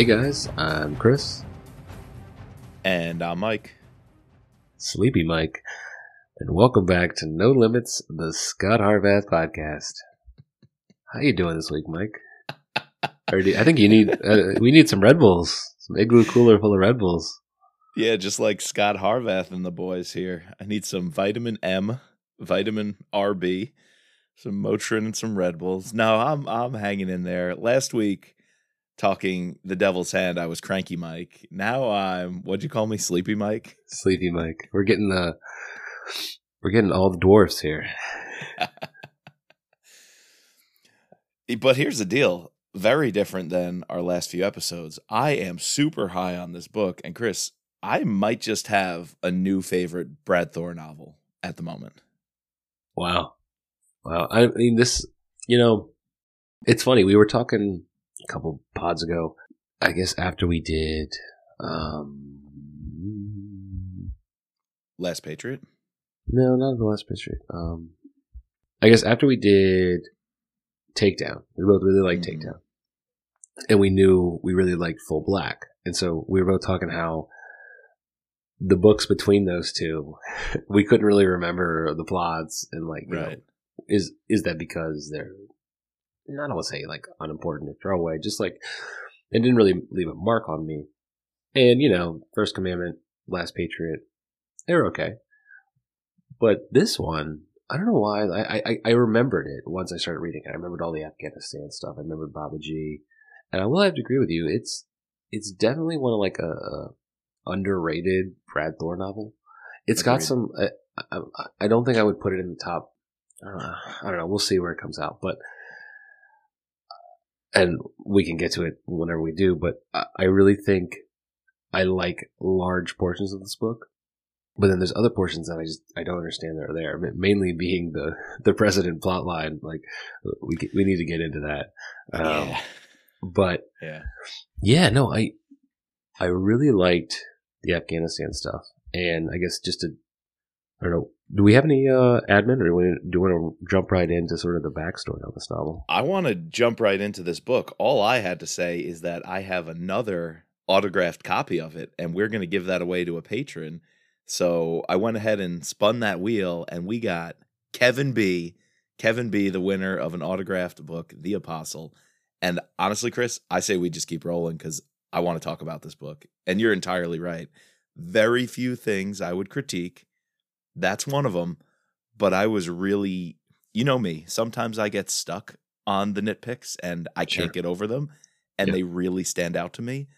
Hey guys, I'm Chris. And I'm Mike. Sleepy Mike. And welcome back to No Limits, the Scot Harvath podcast. How you doing this week, Mike? I think you need uh, we need some Red Bulls, some igloo cooler full of Red Bulls. Yeah, just like Scot Harvath and the boys here. I need some vitamin M, vitamin RB, some Motrin, and some Red Bulls. No, I'm I'm hanging in there. Last week, talking the Devil's Hand, I was cranky Mike. Now I'm what'd you call me, Sleepy Mike? Sleepy Mike. We're getting the we're getting all the dwarfs here. but here's the deal very different than our last few episodes. I am super high on this book. And Chris, I might just have a new favorite Brad Thor novel at the moment. Wow. Wow. I mean, this, you know, it's funny. We were talking a couple pods ago, I guess after we did, um, Last Patriot? No, not the Last Patriot. Um, I guess after we did Takedown. We both really liked mm-hmm. Takedown. And we knew we really liked Full Black. And so we were both talking how the books between those two, we couldn't really remember the plots and like, right. Know, is is that because they're I don't want to say like unimportant or throwaway, just like it didn't really leave a mark on me. And you know, First Commandment, Last Patriot, they're okay. But this one, I don't know why. I, I, I remembered it once I started reading it. I remembered all the Afghanistan stuff. I remembered Baba G. and I will have to agree with you. It's it's definitely one of like a, a underrated Brad Thor novel. It's Agreed. got some. I, I, I, don't think I would put it in the top. Uh, I don't know. We'll see where it comes out, but and we can get to it whenever we do. But I, really think I like large portions of this book. But then there's other portions that I just I don't understand that are there. Mainly being the the president plot line. Like we we need to get into that. Um, yeah. But yeah, yeah. No, I I really liked the Afghanistan stuff, and I guess just to I don't know. Do we have any uh, admin, or do, you want to jump right into sort of the backstory of this novel? I want to jump right into this book. All I had to say is that I have another autographed copy of it, and we're going to give that away to a patron so I went ahead and spun that wheel, and we got Kevin B. Kevin B, the winner of an autographed book, The Apostle. And honestly, Chris, I say we just keep rolling because I want to talk about this book. And you're entirely right. Very few things I would critique. That's one of them. But I was really, you know me, sometimes I get stuck on the nitpicks and I can't get over them. And yep. they really stand out to me.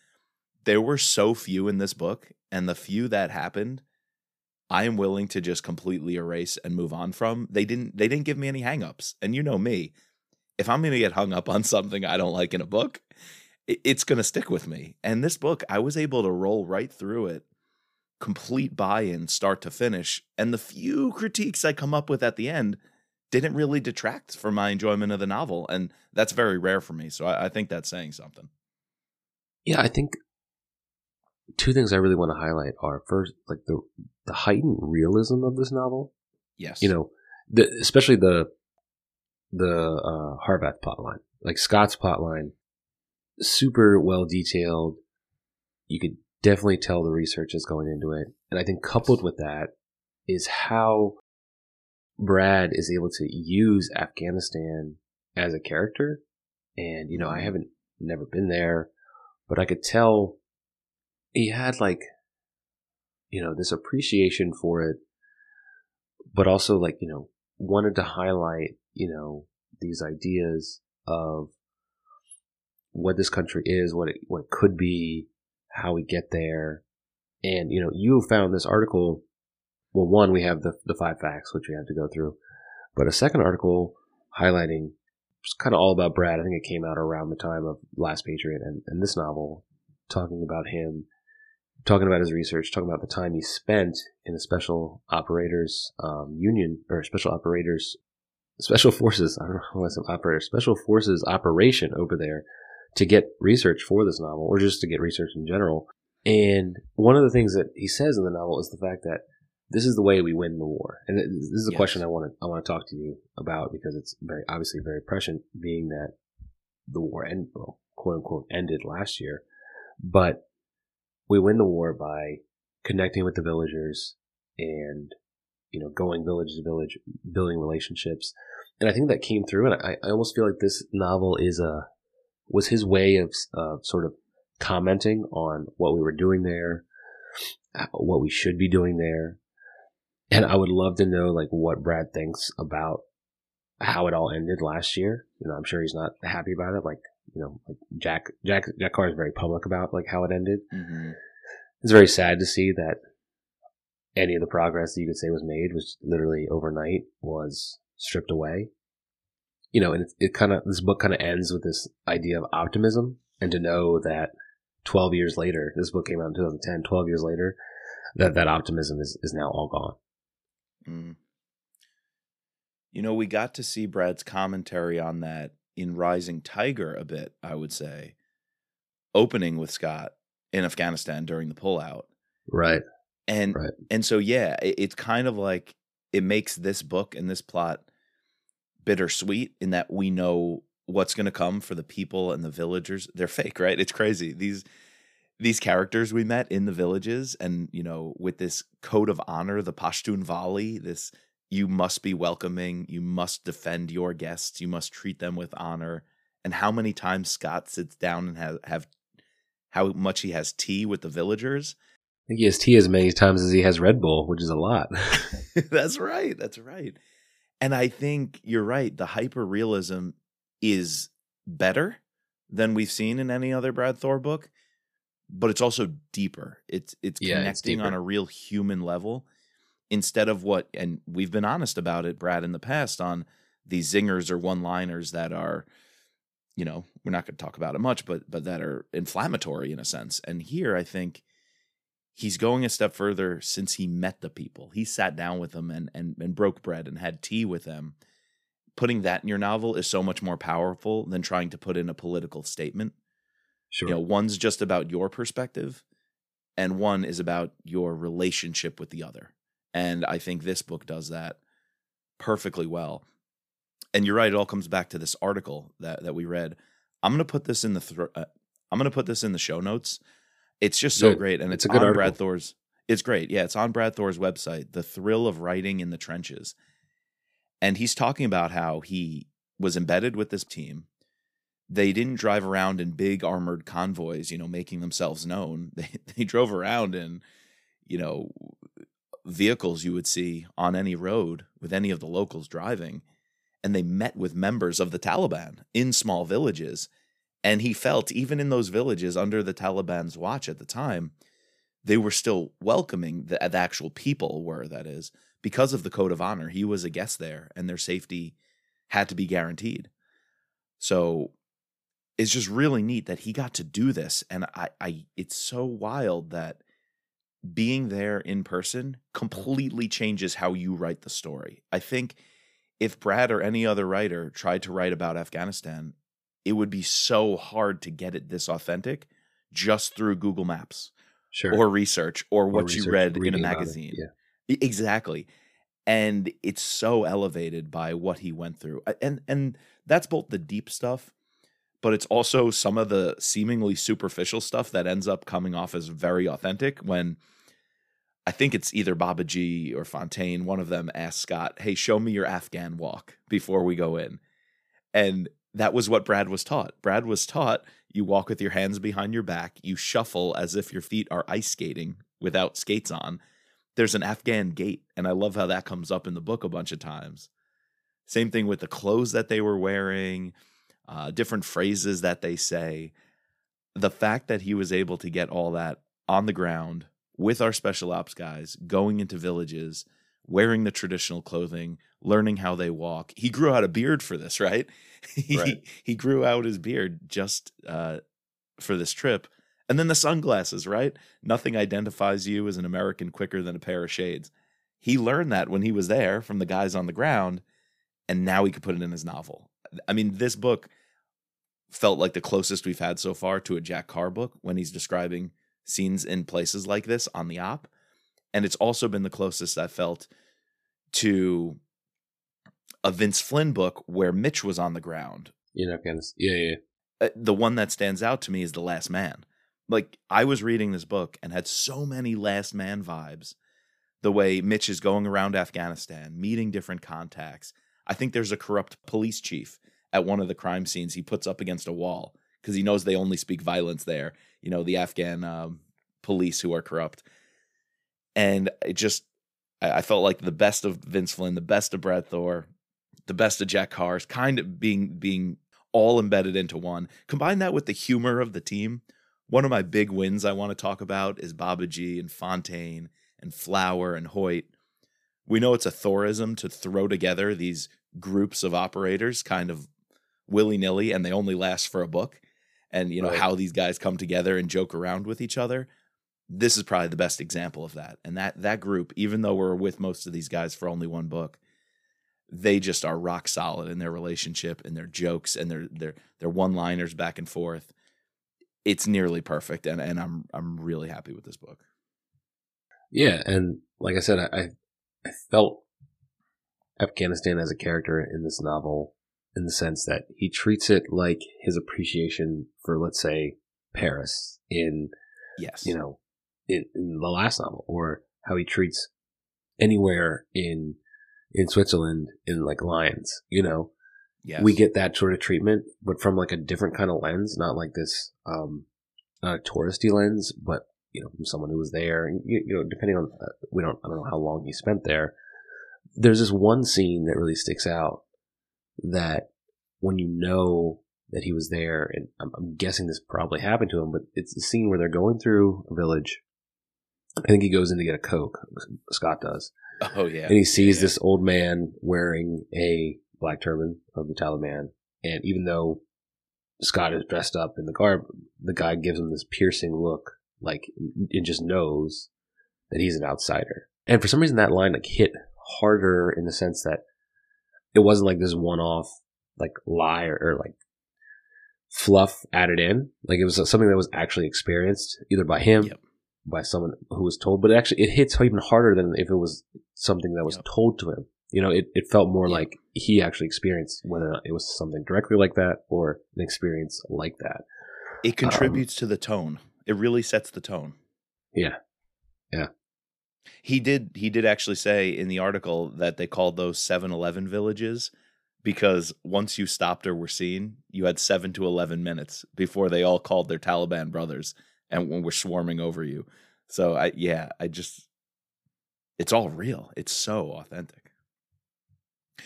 There were so few in this book, and the few that happened I am willing to just completely erase and move on from. They didn't they didn't give me any hangups. And you know me. If I'm going to get hung up on something I don't like in a book, it's going to stick with me. And this book, I was able to roll right through it, complete buy-in start to finish, and the few critiques I come up with at the end didn't really detract from my enjoyment of the novel, and that's very rare for me. So I, I think that's saying something. Yeah, I think two things I really want to highlight are first, like the the heightened realism of this novel. Yes, you know, the, especially the the uh, Harvath plotline, like Scot's plotline, super well detailed. You could definitely tell the research is going into it, and I think coupled with that is how Brad is able to use Afghanistan as a character. And you know, I mm-hmm. haven't never been there, but I could tell he had like you know this appreciation for it but also like you know wanted to highlight you know these ideas of what this country is what it what it could be how we get there and you know you found this article well one we have the the five facts which we have to go through but a second article highlighting it's kind of all about Brad. I think it came out around the time of Last Patriot and, and this novel, talking about him talking about his research, talking about the time he spent in the special operators um, union or special operators, special forces. I don't know what's operator, special forces operation over there to get research for this novel, or just to get research in general. And one of the things that he says in the novel is the fact that this is the way we win the war. And this is a yes. question I want to I want to talk to you about because it's very obviously very prescient, being that the war end well, quote unquote ended last year. But we win the war by connecting with the villagers and you know going village to village, building relationships. And I think that came through. And I, I almost feel like this novel is a was his way of uh, sort of commenting on what we were doing there, uh, what we should be doing there. And I would love to know like what Brad thinks about how it all ended last year. You know, I'm sure he's not happy about it. Like, you know, like Jack, Jack, Jack Carr is very public about like how it ended. Mm-hmm. It's very sad to see that any of the progress that you could say was made was literally overnight was stripped away. You know, and it, it kind of, this book kind of ends with this idea of optimism and to know that 12 years later, this book came out in 2010, 12 years later, that that optimism is, is now all gone. Mm. You know, we got to see Brad's commentary on that in Rising Tiger a bit, I would say, opening with Scot in Afghanistan during the pullout. Right. And right. and so yeah, it, it's kind of like it makes this book and this plot bittersweet in that we know what's going to come for the people and the villagers. They're fake, right? It's crazy. These these characters we met in the villages and you know with this code of honor the pashtunwali this you must be welcoming, you must defend your guests, you must treat them with honor. And how many times Scot sits down and have, have how much he has tea with the villagers. I think he has tea as many times as he has Red Bull, which is a lot. that's right. That's right. And I think you're right. The hyper realism is better than we've seen in any other Brad Thor book, but it's also deeper. It's it's yeah, connecting it's on a real human level instead of what and we've been honest about it brad in the past on these zingers or one liners that are you know we're not going to talk about it much but but that are inflammatory in a sense and here i think he's going a step further since he met the people he sat down with them and and, and broke bread and had tea with them putting that in your novel is so much more powerful than trying to put in a political statement sure you know one's just about your perspective and one is about your relationship with the other and I think this book does that perfectly well. And you're right; it all comes back to this article that that we read. I'm gonna put this in the th- uh, I'm gonna put this in the show notes. It's just so good. great, and it's, it's a good on article. Brad Thor's. It's great, yeah. It's on Brad Thor's website. The thrill of writing in the trenches, and he's talking about how he was embedded with this team. They didn't drive around in big armored convoys, you know, making themselves known. They they drove around in, you know, vehicles you would see on any road with any of the locals driving. And they met with members of the Taliban in small villages. And he felt, even in those villages under the Taliban's watch at the time, they were still welcoming, the, the actual people were, that is, because of the code of honor. He was a guest there and their safety had to be guaranteed. So it's just really neat that he got to do this. And I, I it's so wild that being there in person completely changes how you write the story. I think if Brad or any other writer tried to write about Afghanistan, it would be so hard to get it this authentic just through Google Maps sure. or research or, or what research, you read in a magazine. Yeah. Exactly. And it's so elevated by what he went through. And and that's both the deep stuff, but it's also some of the seemingly superficial stuff that ends up coming off as very authentic when I think it's either Babaji or Fontaine. One of them asked Scot, "Hey, show me your Afghan walk before we go in," and that was what Brad was taught. Brad was taught you walk with your hands behind your back, you shuffle as if your feet are ice skating without skates on. There's an Afghan gait, and I love how that comes up in the book a bunch of times. Same thing with the clothes that they were wearing, uh, different phrases that they say. The fact that he was able to get all that on the ground with our special ops guys going into villages, wearing the traditional clothing, learning how they walk. He grew out a beard for this, right? he, right. he grew out his beard just uh, for this trip. And then the sunglasses, right? Nothing identifies you as an American quicker than a pair of shades. He learned that when he was there from the guys on the ground, and now he could put it in his novel. I mean, this book felt like the closest we've had so far to a Jack Carr book when he's describing scenes in places like this on the op. And it's also been the closest I felt to a Vince Flynn book where Mitch was on the ground. You know, kind of, yeah, yeah. Uh, the one that stands out to me is The Last Man. like I was reading this book and had so many last man vibes. The way Mitch is going around Afghanistan, meeting different contacts. I think there's a corrupt police chief at one of the crime scenes he puts up against a wall because he knows they only speak violence there. You know, the Afghan um, police who are corrupt. And it just, I, felt like the best of Vince Flynn, the best of Brad Thor, the best of Jack Carr's kind of being being all embedded into one. Combine that with the humor of the team. One of my big wins I want to talk about is Babaji and Fontaine and Flower and Hoyt. We know it's a Thorism to throw together these groups of operators kind of willy nilly, and they only last for a book. And you know Right. how these guys come together and joke around with each other. This is probably the best example of that. And that that group, even though we're with most of these guys for only one book, they just are rock solid in their relationship and their jokes and their their their one liners back and forth. It's nearly perfect, and and I'm I'm really happy with this book. Yeah, and like I said, I, I I felt Afghanistan as a character in this novel in the sense that he treats it like his appreciation for, let's say, Paris in Yes, you know in, in the last novel, or how he treats anywhere in in Switzerland in like Lions. You know, yes. we get that sort of treatment, but from like a different kind of lens, not like this, um, not a touristy lens, but you know, from someone who was there. And you, you know, depending on uh, we don't, I don't know how long he spent there. There's this one scene that really sticks out that when you know that he was there, and I'm, I'm guessing this probably happened to him, but it's the scene where they're going through a village. I think he goes in to get a coke. Scot does, Oh yeah, and he sees Yeah. this old man wearing a black turban of the Taliban. And even though Scot is dressed up in the garb, the guy gives him this piercing look, like it just knows that he's an outsider. And for some reason, that line like hit harder in the sense that it wasn't like this one-off like lie or, or like fluff added in. Like it was something that was actually experienced either by him, Yep. By someone who was told. But it actually it hits even harder than if it was something that was Yep. told to him. You know, it, it felt more Yep. like he actually experienced whether or not it was something directly like that or an experience like that. it um, contributes to the tone. It really sets the tone. Yeah. Yeah. He did he did actually say in the article that they called those 7-Eleven villages because once you stopped or were seen, you had 7 to 11 minutes before they all called their Taliban brothers and when we're swarming over you. So I yeah, I just it's all real. It's so authentic.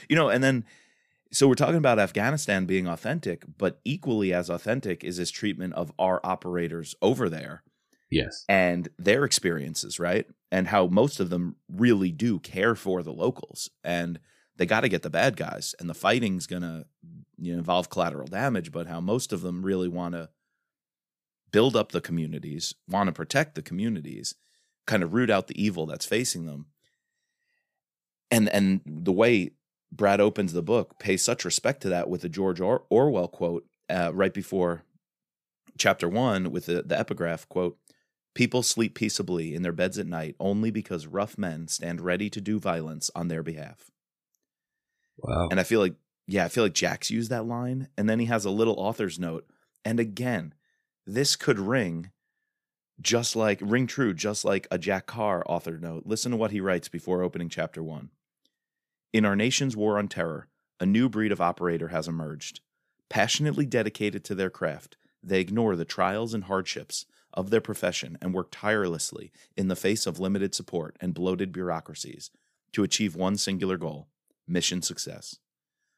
You know, and then so we're talking about Afghanistan being authentic, but equally as authentic is this treatment of our operators over there Yes. and their experiences, right? And how most of them really do care for the locals and they got to get the bad guys and the fighting's going to you know, involve collateral damage, but how most of them really want to build up the communities, want to protect the communities, kind of root out the evil that's facing them. And and the way Brad opens the book pays such respect to that with a George or- Orwell quote uh, right before chapter one with the, the epigraph quote People sleep peaceably in their beds at night only because rough men stand ready to do violence on their behalf. Wow. And I feel like, yeah, I feel like Jack's used that line. And then he has a little author's note. And again, this could ring just like, ring true, just like a Jack Carr author note. Listen to what he writes before opening chapter one. In our nation's war on terror, a new breed of operator has emerged. Passionately dedicated to their craft, they ignore the trials and hardships of their profession and work tirelessly in the face of limited support and bloated bureaucracies to achieve one singular goal mission success.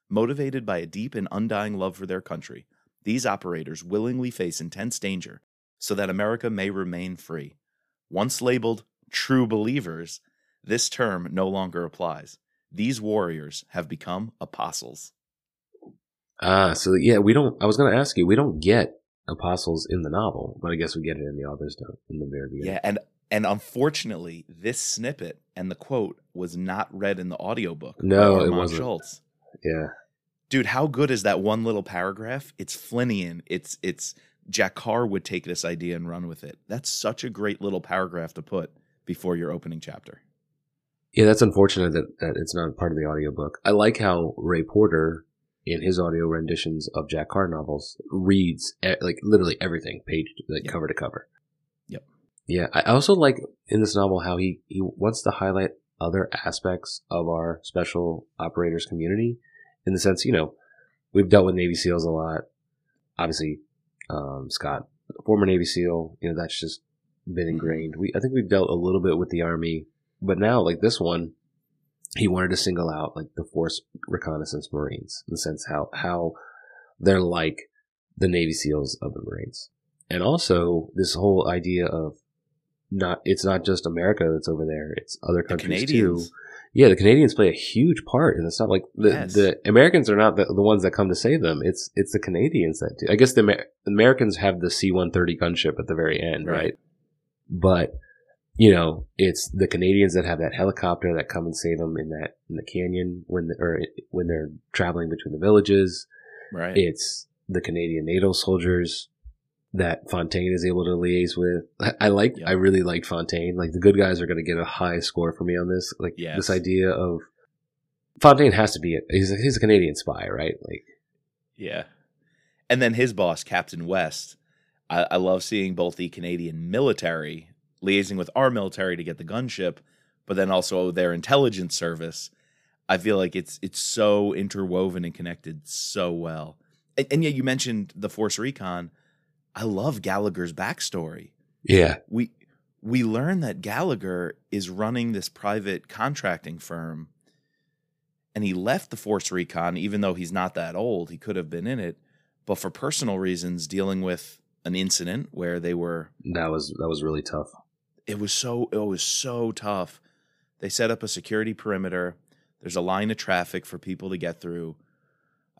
Motivated by a deep and undying love for their country, these operators willingly face intense danger so that America may remain free. Once labeled true believers, this term no longer applies. These warriors have become apostles. Ah, so yeah, we don't. I was going to ask you. We don't get apostles in the novel, but I guess we get it in the author's note in the very beginning. Yeah, and and unfortunately, this snippet and the quote was not read in the audiobook. No, it wasn't. Schultz. Yeah. Dude, how good is that one little paragraph? It's Flynnian. It's it's Jack Carr would take this idea and run with it. That's such a great little paragraph to put before your opening chapter. Yeah, that's unfortunate that, that it's not part of the audiobook. I like how Ray Porter in his audio renditions of Jack Carr novels reads like literally everything, page like Yep. cover to cover. Yep. Yeah, I I also like in this novel how he he wants to highlight other aspects of our special operators community, in the sense you know we've dealt with Navy SEALs a lot. Obviously, um, Scot, former Navy SEAL, you know that's just been ingrained. We I think we've dealt a little bit with the Army, but now like this one, he wanted to single out like the Force Reconnaissance Marines in the sense how how they're like the Navy SEALs of the Marines, and also this whole idea of not it's not just America that's over there; it's other The countries too. Yeah, the Canadians play a huge part, and it's not like the, Yes. the Americans are not the, the ones that come to save them. It's it's the Canadians that do. I guess the, Amer- Americans have the C one thirty gunship at the very end, right? Right. But you know, it's the Canadians that have that helicopter that come and save them in that in the canyon when the, or when they're traveling between the villages. Right. It's the Canadian NATO soldiers that Fontaine is able to liaise with. I, I like, Yep. I really liked Fontaine. Like the good guys are going to get a high score for me on this. Like Yes. this idea of Fontaine has to be a, he's a, he's a Canadian spy, right? Like Yeah. And then his boss, Captain West. I, I love seeing both the Canadian military liaising with our military to get the gunship, but then also their intelligence service. I feel like it's it's so interwoven and connected so well. And, and yeah, you mentioned the Force Recon. I love Gallagher's backstory. yeah, We we learn that Gallagher is running this private contracting firm and he left the Force Recon even though he's not that old. He could have been in it, but for personal reasons dealing with an incident where they were that was that was really tough. it was so it was so tough. They set up a security perimeter. There's a line of traffic for people to get through.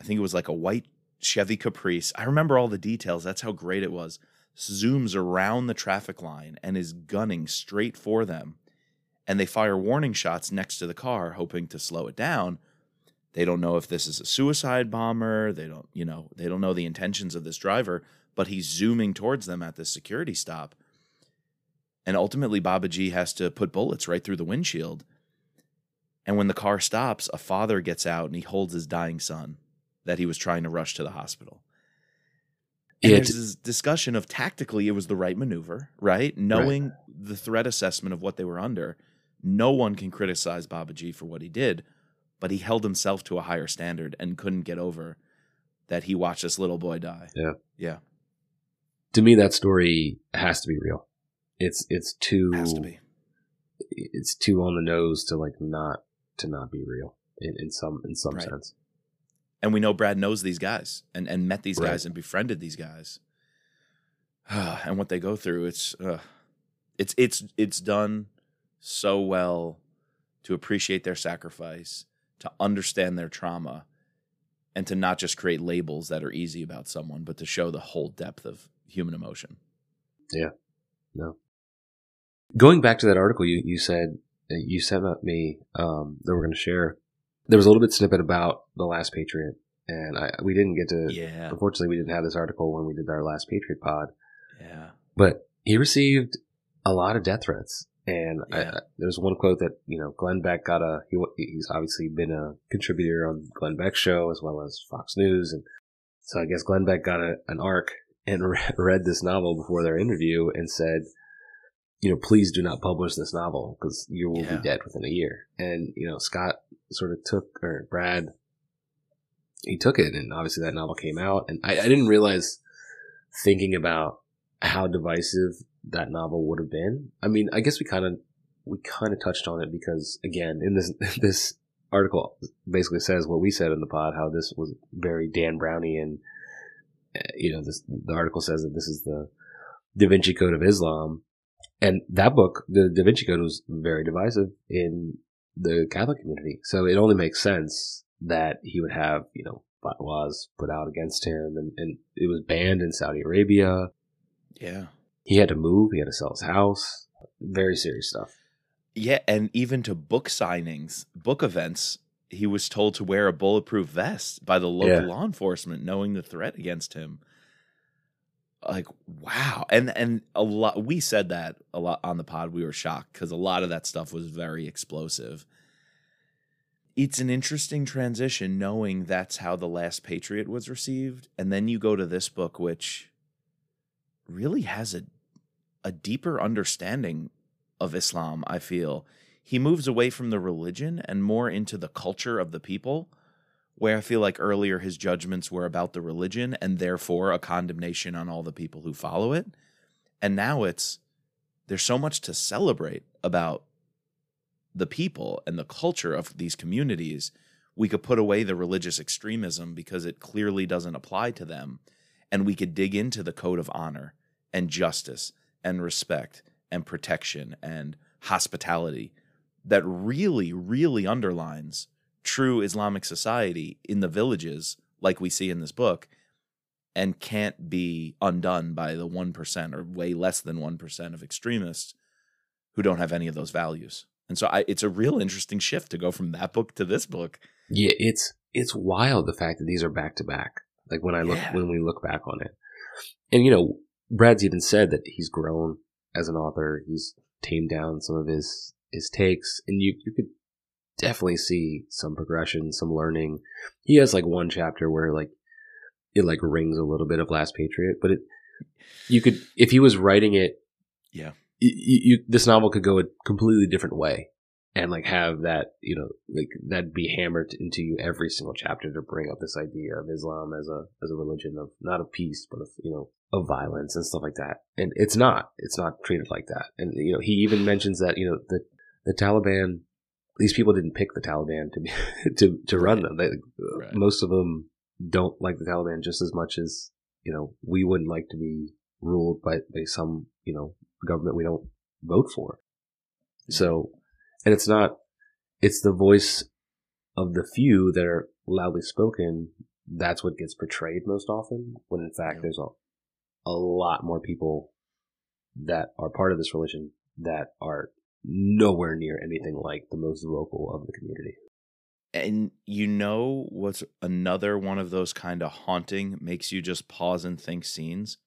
I think it was like a white Chevy Caprice. I remember all the details. That's how great it was. Zooms around the traffic line and is gunning straight for them. And they fire warning shots next to the car, hoping to slow it down. They don't know if this is a suicide bomber. They don't, you know, they don't know the intentions of this driver, but he's zooming towards them at this security stop. And ultimately, Baba G has to put bullets right through the windshield. And when the car stops, a father gets out and he holds his dying son that he was trying to rush to the hospital. And Yeah, there's this discussion of tactically it was the right maneuver, right? Knowing the threat assessment of what they were under, no one can criticize Baba G for what he did, but he held himself to a higher standard and couldn't get over that he watched this little boy die. Yeah. Yeah. To me, that story has to be real. It's it's too Has to be. it's too on the nose to like not to not be real in, in some in some Right. sense. And we know Brad knows these guys and and met these Right. guys and befriended these guys. and what they go through, it's uh, it's it's it's done so well to appreciate their sacrifice, to understand their trauma, and to not just create labels that are easy about someone, but to show the whole depth of human emotion. Yeah. No. Going back to that article, you you said you sent up me um, that we're going to share. There was a little bit snippet about the last Patriot, and I we didn't get to. Yeah, Unfortunately, we didn't have this article when we did our last Patriot pod, yeah, but he received a lot of death threats. And I, Yeah. I, there's one quote that you know Glenn Beck got a he, he's obviously been a contributor on Glenn Beck's show as well as Fox News, and so I guess Glenn Beck got a, an arc and re- read this novel before their interview and said, you know, please do not publish this novel because you will Yeah. be dead within a year. And you know, Scot sort of took or Brad, he took it, and obviously that novel came out, and I, I didn't realize thinking about how divisive that novel would have been. I mean, I guess we kind of we kind of touched on it because again, in this this article basically says what we said in the pod, how this was very Dan Brownian. Uh, You know, this the article says that this is the Da Vinci Code of Islam, and that book, the Da Vinci Code, was very divisive in the Catholic community. So it only makes sense that he would have you know fatwas put out against him, and, and it was banned in Saudi Arabia. yeah. He had to move. He had to sell his house. Very serious stuff. Yeah, and even to book signings, book events, he was told to wear a bulletproof vest by the local Yeah. law enforcement, knowing the threat against him. Like, wow. And and a lot we said that a lot on the pod. We were shocked because a lot of that stuff was very explosive. it's an interesting transition knowing that's how the last patriot was received and then you go to this book which really has a a deeper understanding of Islam, I feel. He moves away from the religion and more into the culture of the people, where I feel like earlier his judgments were about the religion and therefore a condemnation on all the people who follow it. And now it's there's so much to celebrate about the people and the culture of these communities. We could put away the religious extremism because it clearly doesn't apply to them. And we could dig into the code of honor and justice and respect and protection and hospitality that really, really underlines true Islamic society in the villages, like we see in this book, and can't be undone by the 1% or way less than 1% of extremists who don't have any of those values. And so I, it's a real interesting shift to go from that book to this book. Yeah, it's it's wild the fact that these are back to back. Like when I look Yeah. when we look back on it, and you know, Brad's even said that he's grown as an author. He's tamed down some of his his takes, and you you could definitely see some progression, some learning. He has like one chapter where like it like rings a little bit of Last Patriot, but it you could if he was writing it, Yeah. you, you this novel could go a completely different way and like have that you know like that be hammered into you every single chapter to bring up this idea of Islam as a as a religion of not of peace but of you know of violence and stuff like that and it's not it's not treated like that and you know he even mentions that you know the the Taliban these people didn't pick the Taliban to be to to run them they, Right. most of them don't like the Taliban just as much as you know we wouldn't like to be ruled by by some you know government we don't vote for so, and it's not, it's the voice of the few that are loudly spoken. That's what gets portrayed most often, when in fact Yeah. there's a, a lot more people that are part of this religion that are nowhere near anything like the most vocal of the community. And you know what's another one of those kind of haunting, makes you just pause and think scenes?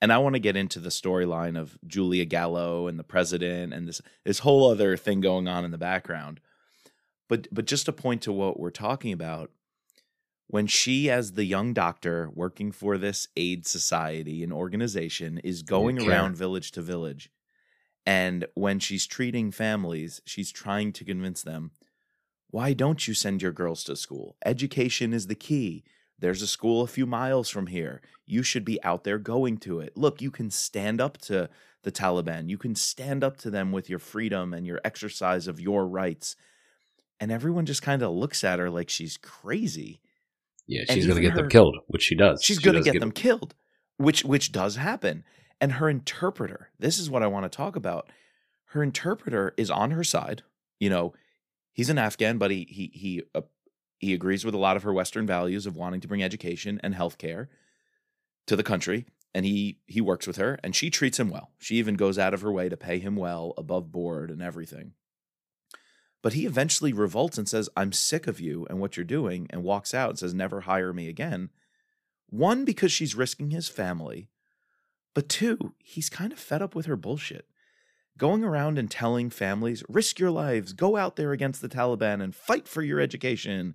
And I want to get into the storyline of Julia Gallo and the president and this this whole other thing going on in the background. But but just to point to what we're talking about, when she as the young doctor working for this aid society and organization is going around village to village and when she's treating families, she's trying to convince them why don't you send your girls to school? Education is the key. There's a school a few miles from here. You should be out there going to it. Look, you can stand up to the Taliban. You can stand up to them with your freedom and your exercise of your rights. And everyone just kind of looks at her like she's crazy. Yeah, she's going to get them killed, which she does. She's She going to does get give them killed, which which does happen. And her interpreter, this is what I want to talk about. Her interpreter is on her side. You know, he's an Afghan, but he he he uh, he agrees with a lot of her Western values of wanting to bring education and healthcare to the country. And he he works with her, and she treats him well. She even goes out of her way to pay him well, above board, and everything. But he eventually revolts and says, "I'm sick of you and what you're doing," and walks out and says, "Never hire me again." One, because she's risking his family, but two, he's kind of fed up with her bullshit. Going around and telling families, risk your lives, go out there against the Taliban and fight for your education.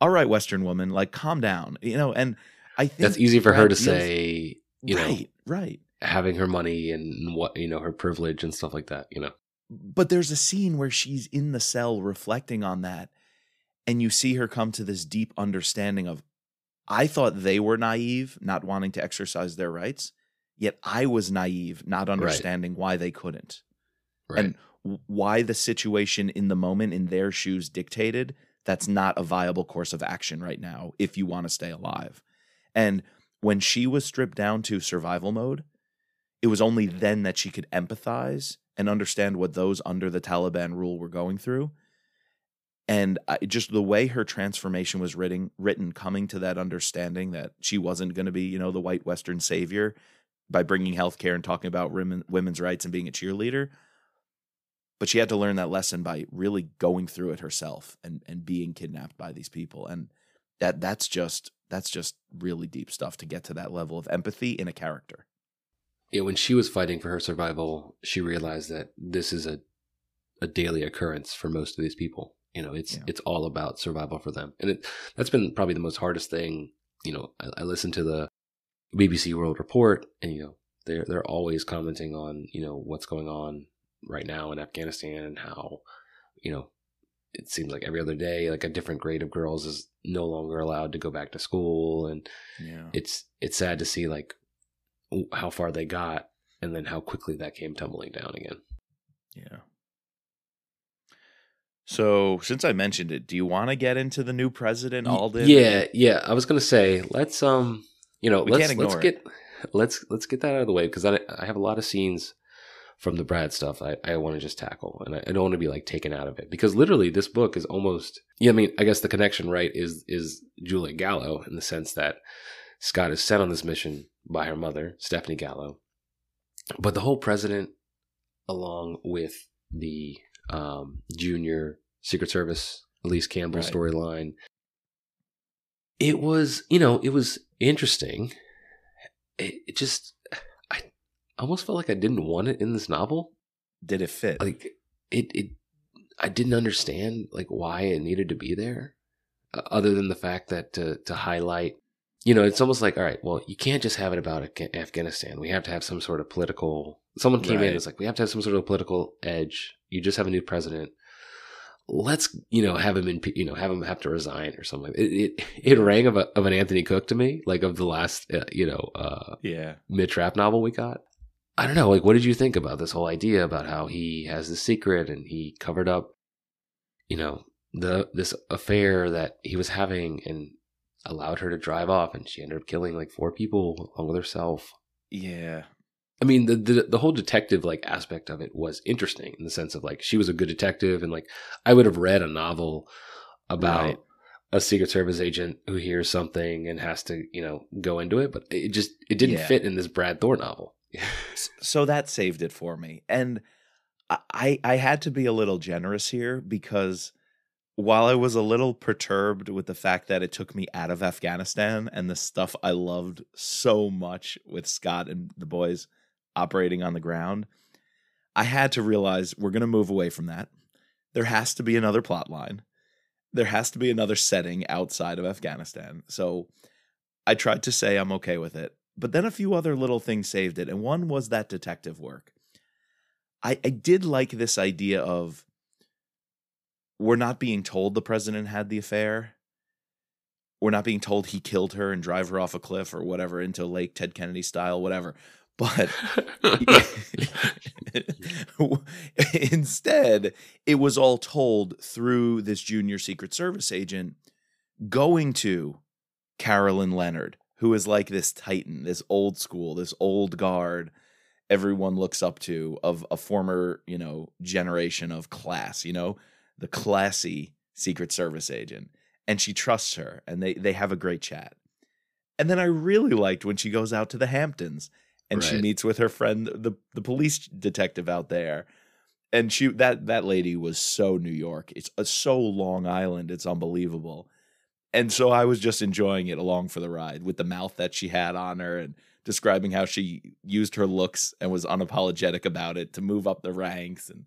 All right, Western woman, like calm down, you know. And I think That's easy for her to say, you know, right, right. having her money and what, you know, her privilege and stuff like that, you know. But there's a scene where she's in the cell reflecting on that, and you see her come to this deep understanding of, I thought they were naive, not wanting to exercise their rights, yet I was naive, not understanding why they couldn't. Right. And why the situation in the moment in their shoes dictated that's not a viable course of action right now if you want to stay alive. And when she was stripped down to survival mode, it was only then that she could empathize and understand what those under the Taliban rule were going through. And I, just the way her transformation was written, written, coming to that understanding that she wasn't going to be, you know, the white Western savior by bringing healthcare and talking about women, women's rights and being a cheerleader but she had to learn that lesson by really going through it herself and and being kidnapped by these people and that that's just that's just really deep stuff to get to that level of empathy in a character yeah, when she was fighting for her survival, she realized that this is a a daily occurrence for most of these people. You know, it's Yeah. it's all about survival for them, and it that's been probably the most hardest thing. You know, I, I listened to the BBC World Report, and you know, they're they're always commenting on you know what's going on right now in Afghanistan and how you know it seems like every other day like a different grade of girls is no longer allowed to go back to school and Yeah. it's it's sad to see like how far they got and then how quickly that came tumbling down again Yeah. So, since I mentioned it, do you want to get into the new president, Alden? yeah yeah i was gonna say let's um you know We let's let's get let's let's get that out of the way because I, I have a lot of scenes from the brad stuff i, I want to just tackle and I, I don't want to be like taken out of it because literally this book is almost yeah i mean i guess the connection right is is julia gallo in the sense that scot is sent on this mission by her mother stephanie gallo but the whole president along with the um, junior secret service elise campbell Right. storyline it was you know it was interesting it, it just i almost felt like i didn't want it in this novel Did it fit? like it it i didn't understand like why it needed to be there other than the fact that to to highlight you know it's almost like all right well you can't just have it about afghanistan we have to have some sort of political someone came in Right. and was like we have to have some sort of political edge you just have a new president let's you know have him in you know have him have to resign or something it it, it rang of, a, of an anthony cook to me like of the last uh, you know uh yeah. Mitch Rapp novel we got. I don't know. Like, what did you think about this whole idea about how he has this secret and he covered up, you know, the this affair that he was having and allowed her to drive off, and she ended up killing like four people along with herself. Yeah. I mean, the, the the whole detective like aspect of it was interesting in the sense of like she was a good detective, and like I would have read a novel about Right. a Secret Service agent who hears something and has to you know go into it, but it just it didn't Yeah. fit in this Brad Thor novel. So that saved it for me. And I- I I had to be a little generous here because while I was a little perturbed with the fact that it took me out of Afghanistan and the stuff I loved so much with Scot and the boys operating on the ground, I had to realize we're going to move away from that. There has to be another plot line. There has to be another setting outside of Afghanistan. So I tried to say I'm okay with it. But then a few other little things saved it. And one was that detective work. I, I did like this idea of we're not being told the president had the affair. We're not being told he killed her and drive her off a cliff or whatever into Lake Ted Kennedy style, whatever. But instead, it was all told through this junior Secret Service agent going to Carolyn Leonard, who is like this titan, this old school, this old guard everyone looks up to of a former, you know, generation of class, you know, the classy Secret Service agent. And she trusts her and they they have a great chat. And then I really liked when she goes out to the Hamptons and she meets with her friend the the police detective out there. And she that that lady was so New York. It's uh, so Long Island. It's unbelievable. And so I was just enjoying it along for the ride with the mouth that she had on her and describing how she used her looks and was unapologetic about it to move up the ranks and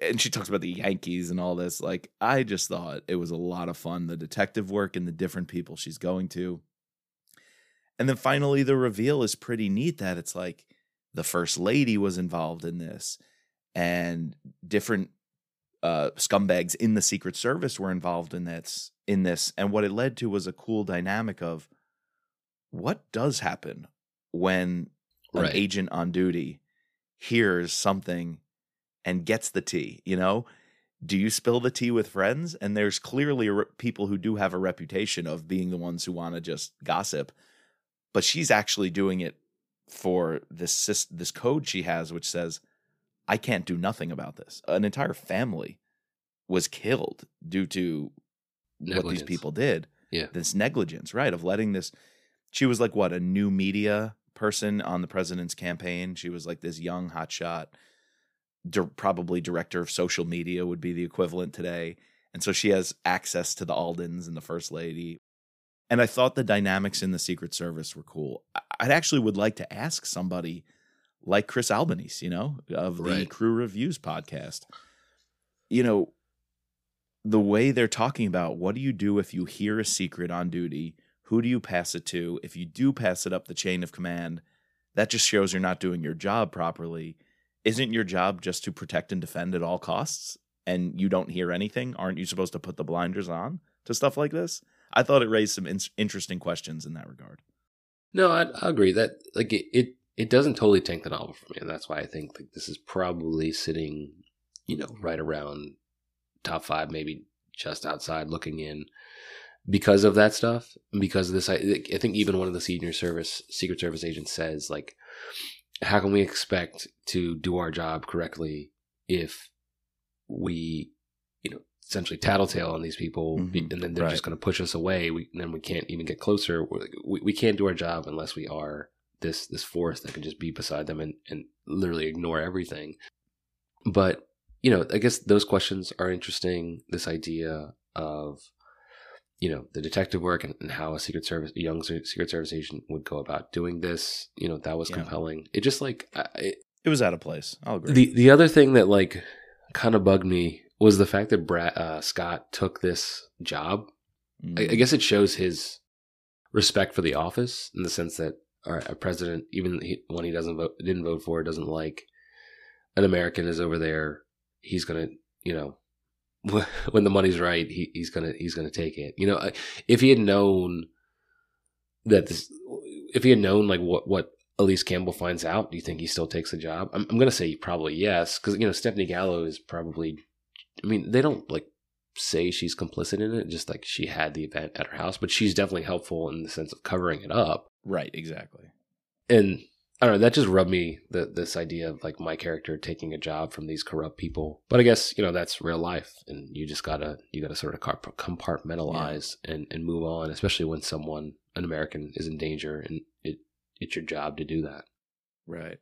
and she talks about the Yankees and all this. Like I just thought it was a lot of fun the detective work and the different people she's going to. And then finally the reveal is pretty neat that it's like the first lady was involved in this and different uh, scumbags in the Secret Service were involved in this. In this, and what it led to was a cool dynamic of what does happen when an agent on duty hears something and gets the tea. You know, do you spill the tea with friends? And there's clearly re- people who do have a reputation of being the ones who want to just gossip, but she's actually doing it for this this code she has, which says, "I can't do nothing about this." An entire family was killed due to what these people did. Yeah. This negligence, right? Of letting this. She was like what a new media person on the president's campaign. She was like this young hotshot, di- probably director of social media would be the equivalent today. And so she has access to the Aldens and the first lady. And I thought the dynamics in the Secret Service were cool. I I actually would like to ask somebody like Chris Albanese, you know, of the Right. Crew Reviews podcast. You know, the way they're talking about what do you do if you hear a secret on duty? Who do you pass it to? If you do pass it up the chain of command, that just shows you're not doing your job properly. Isn't your job just to protect and defend at all costs? And you don't hear anything? Aren't you supposed to put the blinders on to stuff like this? I thought it raised some in- interesting questions in that regard. No, I, I agree that like it, it it doesn't totally tank the novel for me, and that's why I think like this is probably sitting, you know, right around top five, maybe just outside looking in, because of that stuff. Because of this, I, I think even one of the senior service Secret Service agents says like, how can we expect to do our job correctly if we, you know, essentially tattletale on these people, Mhm. and then they're Right. just going to push us away. We and then we can't even get closer. We, we can't do our job unless we are this this force that can just be beside them and and literally ignore everything. But you know, I guess those questions are interesting. This idea of you know the detective work and, and how a secret service a young secret service agent would go about doing this you know that was Yeah. compelling it just like I, it, was out of place. I'll agree. the the other thing that like kind of bugged me was the fact that Brad uh, Scot took this job. I, I Mm. guess it shows his respect for the office in the sense that right, a president, even he, when he doesn't vote, didn't vote for, doesn't like an American is over there. He's gonna, you know, when the money's right, he, he's gonna he's gonna take it. You know, if he had known that this, if he had known like what what Elise Campbell finds out, do you think he still takes the job? I'm, I'm gonna say probably yes, because you know Stephanie Gallo is probably. I mean, they don't like say she's complicit in it, just like she had the event at her house, but she's definitely helpful in the sense of covering it up. right, exactly. And I don't know, that just rubbed me the this idea of like my character taking a job from these corrupt people. But I guess, you know, that's real life and you just gotta you gotta sort of comp- compartmentalize and, and move on, especially when someone an American is in danger and it it's your job to do that. Right.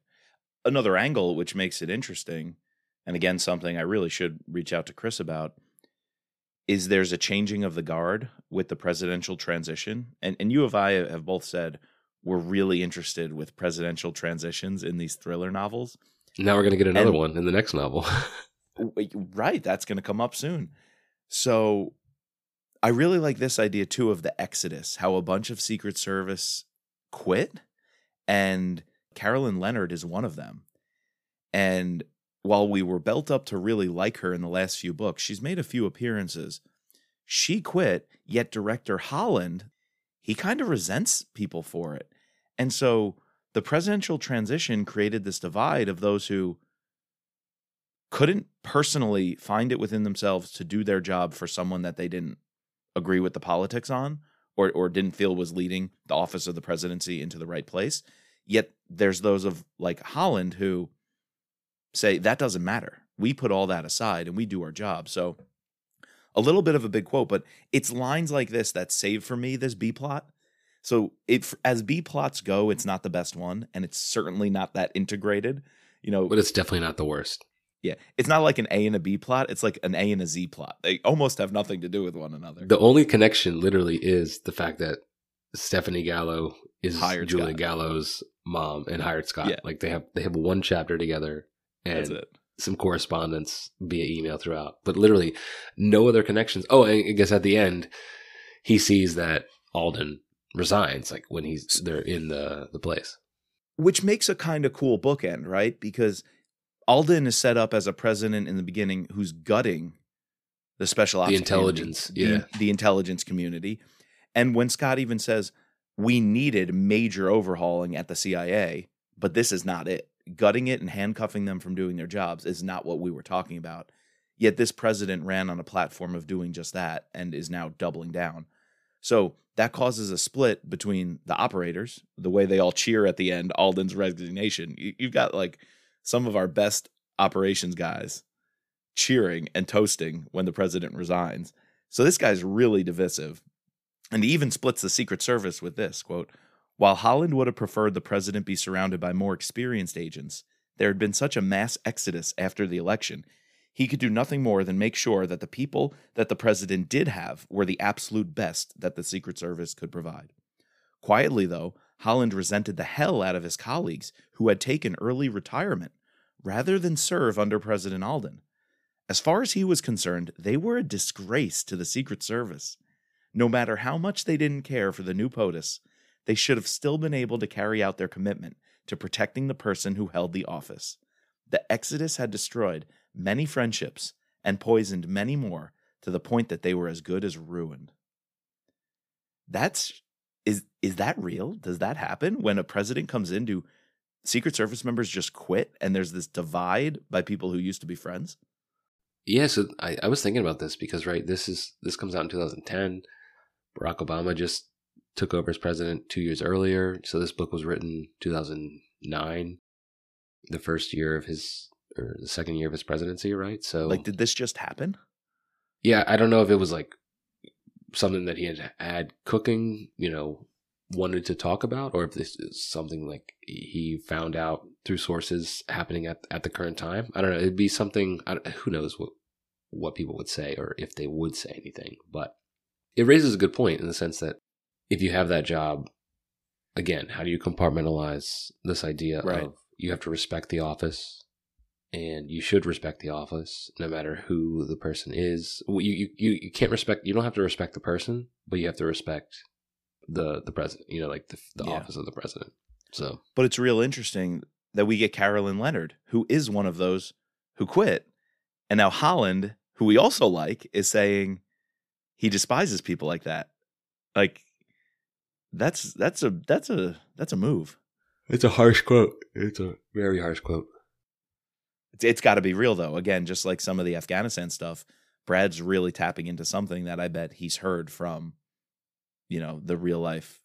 Another angle which makes it interesting, and again, something I really should reach out to Chris about, is there's a changing of the guard with the presidential transition. And and you and I have both said we're really interested with presidential transitions in these thriller novels. Now we're gonna get another And- one in the next novel. Right, that's going to come up soon. So I really like this idea too of the exodus, how a bunch of Secret Service quit and Carolyn Leonard is one of them. And while we were built up to really like her in the last few books, she's made a few appearances. She quit, yet director Holland, he kind of resents people for it. And so the presidential transition created this divide of those who couldn't personally find it within themselves to do their job for someone that they didn't agree with the politics on or or didn't feel was leading the office of the presidency into the right place. Yet there's those of like Holland who say that doesn't matter. We put all that aside and we do our job. So a little bit of a big quote, but it's lines like this that save for me this B plot. So it as B plots go, it's not the best one, and it's certainly not that integrated. You know, but it's definitely not the worst. yeah, it's not like an A and a B plot. It's like an A and a Z plot. They almost have nothing to do with one another. The only connection literally is the fact that Stephanie Gallo is Hired Julie Scot. Gallo's mom and hired Scot. Yeah. Like they have they have one chapter together and That's it. Some correspondence via email throughout. But literally no other connections. Oh, and I guess at the end he sees that Alden resigns, like when he's they're in the the place. Which makes a kind of cool bookend, right? Because Alden is set up as a president in the beginning who's gutting the special ops The intelligence, the- yeah. the intelligence community. And when Scot even says we needed major overhauling at the CIA, but this is not it. Gutting it and handcuffing them from doing their jobs is not what we were talking about. Yet this president ran on a platform of doing just that and is now doubling down. So that causes a split between the operators, the way they all cheer at the end, Alden's resignation. You, you've got like some of our best operations guys cheering and toasting when the president resigns. So this guy's really divisive. And he even splits the Secret Service with this quote While Holland would have preferred the president be surrounded by more experienced agents, there had been such a mass exodus after the election, he could do nothing more than make sure that the people that the president did have were the absolute best that the Secret Service could provide. Quietly, though, Holland resented the hell out of his colleagues who had taken early retirement rather than serve under President Alden. As far as he was concerned, they were a disgrace to the Secret Service. No matter how much they didn't care for the new POTUS, they should have still been able to carry out their commitment to protecting the person who held the office. The Exodus had destroyed many friendships and poisoned many more to the point that they were as good as ruined. That's is is that real? Does that happen when a president comes in? Do Secret Service members just quit and there's this divide by people who used to be friends? Yeah, so I, I was thinking about this because right, this is this comes out in 2010. Barack Obama just took over as president two years earlier. So this book was written 2009, the first year of his or the second year of his presidency, right? So Like, did this just happen? yeah, I don't know if it was like something that he had had cooking, you know, wanted to talk about, or if this is something like he found out through sources happening at at the current time. I don't know. It'd be something. I who knows what what people would say, or if they would say anything. But it raises a good point in the sense that if you have that job, again, how do you compartmentalize this idea Right. of you have to respect the office? and you should respect the office no matter who the person is you, you you can't respect you don't have to respect the person but you have to respect the the president you know like the, the Yeah. office of the president so But it's real interesting that we get Carolyn Leonard, who is one of those who quit. And now Holland, who we also like, is saying he despises people like that. Like that's that's a that's a that's a move. it's a harsh quote it's a very harsh quote It's, it's got to be real though. Again, just like some of the Afghanistan stuff, Brad's really tapping into something that I bet he's heard from, you know, the real life,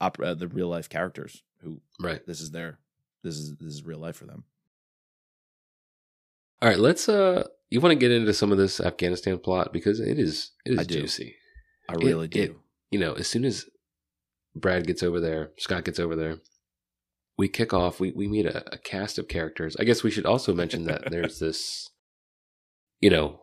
op- uh, the real life characters who right this is their, this is this is real life for them. all right let's uh you want to get into some of this afghanistan plot because it is it is I do. juicy I It- really do. it- you know, as soon as Brad gets over there, Scot gets over there, we kick off. We we meet a, a cast of characters. I guess we should also mention that there's this, you know,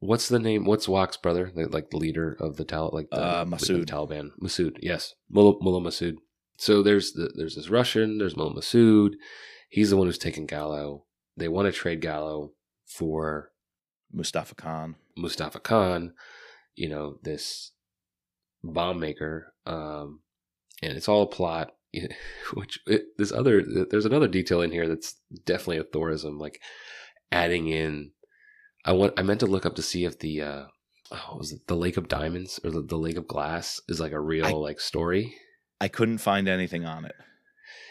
what's the name? What's Wak's brother? Like, like the leader of the Tal, like the, Uh, Masood. the Taliban, Masood. Yes, Mullah, Mullah Masood. So there's the, there's this Russian. There's Mullah Masood. He's the one who's taken Gallo. They want to trade Gallo for Mustafa Khan. Mustafa Khan, you know, this bomb maker, um, and it's all a plot. Which it, this other there's another detail in here that's definitely a Thorism, like adding in. I want I meant to look up to see if the uh, oh, was it the Lake of Diamonds or the, the Lake of Glass is like a real I- like story. I couldn't find anything on it.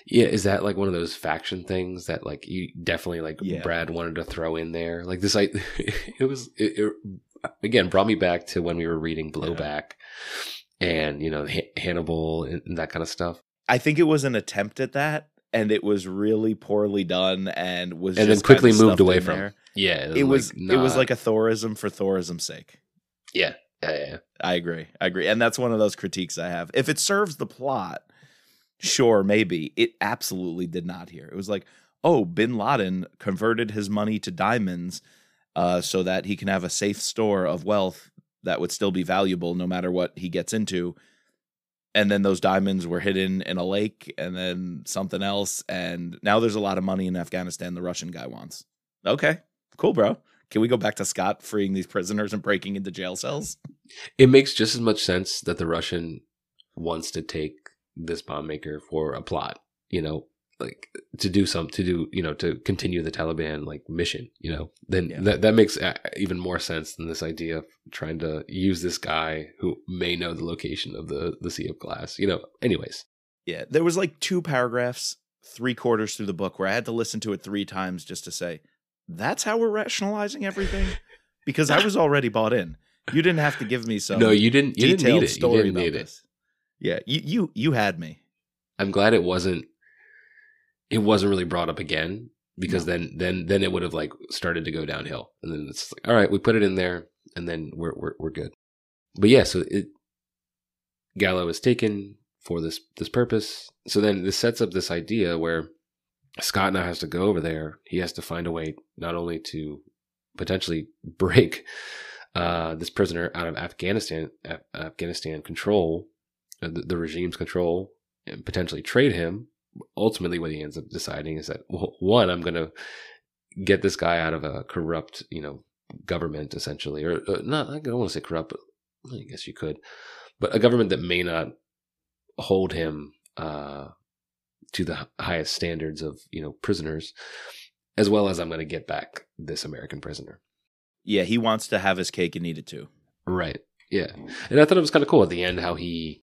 Yeah, is that like one of those faction things that like you definitely like Yeah. Brad wanted to throw in there? Like this, I it was it, it again brought me back to when we were reading Blowback, and you know Ha- Hannibal and, and that kind of stuff, I think it was an attempt at that, and it was really poorly done, and was and then quickly kinda moved away from. there. Yeah, It was like, it was like a Thorism for Thorism's sake. yeah, yeah, yeah, yeah. I agree. I agree. And that's one of those critiques I have. If it serves the plot, sure, maybe. It absolutely did not here. It was like, oh, bin Laden converted his money to diamonds uh, so that he can have a safe store of wealth that would still be valuable no matter what he gets into. And then those diamonds were hidden in a lake and then something else. And now there's a lot of money in Afghanistan the Russian guy wants. Okay, cool, bro. Can we go back to Scot freeing these prisoners and breaking into jail cells? It makes just as much sense that the Russian wants to take this bomb maker for a plot, you know, like to do some to do, you know, to continue the Taliban like mission, you know. Then Yeah. that that makes uh, even more sense than this idea of trying to use this guy who may know the location of the the Sea of Glass, you know. Anyways, Yeah, there was like two paragraphs, three quarters through the book where I had to listen to it three times just to say, "That's how we're rationalizing everything," because I was already bought in. You didn't have to give me some no, you didn't. You didn't need it. You didn't need it. this. Yeah, you you you had me. I'm glad it wasn't. It wasn't really brought up again because then then then it would have like started to go downhill, and then it's like, all right, we put it in there, and then we're we're we're good. But yeah, so it Gallo is taken for this this purpose. So then this sets up this idea where Scot now has to go over there. He has to find a way not only to potentially break uh, this prisoner out of Afghanistan Af- Afghanistan control, uh, the, the regime's control, and potentially trade him. Ultimately, what he ends up deciding is that well, one, I'm going to get this guy out of a corrupt, you know, government essentially, or uh, not. I don't want to say corrupt, but I guess you could, but a government that may not hold him uh, to the highest standards of you know prisoners, as well as I'm going to get back this American prisoner. Yeah, he wants to have his cake and eat it too. Right. Yeah, and I thought it was kind of cool at the end how he,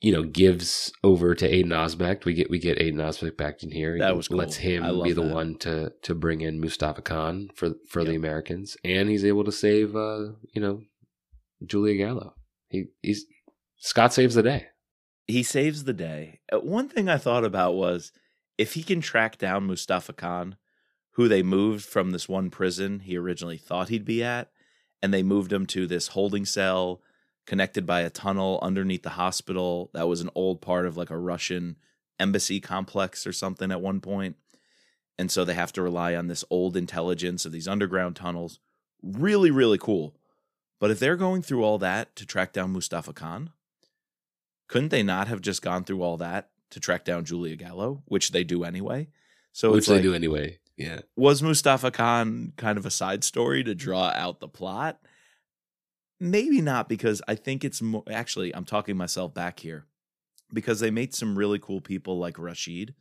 you know, gives over to Aiden Osbeck. We get we get Aiden Osbeck back in here. That was cool. lets him be the that. one to to bring in Mustafa Khan for for the Americans, and he's able to save, uh, you know, Julia Gallo. He he's Scot saves the day. He saves the day. Uh, One thing I thought about was if he can track down Mustafa Khan, who they moved from this one prison he originally thought he'd be at, and they moved him to this holding cell connected by a tunnel underneath the hospital that was an old part of like a Russian embassy complex or something at one point. And so they have to rely on this old intelligence of these underground tunnels. Really, really cool. But if they're going through all that to track down Mustafa Khan, couldn't they not have just gone through all that to track down Julia Gallo, which they do anyway? So which they like, do anyway. Yeah. was Mustafa Khan kind of a side story to draw out the plot? Maybe not, because I think it's more. Actually, I'm talking myself back here because they made some really cool people like Rashid.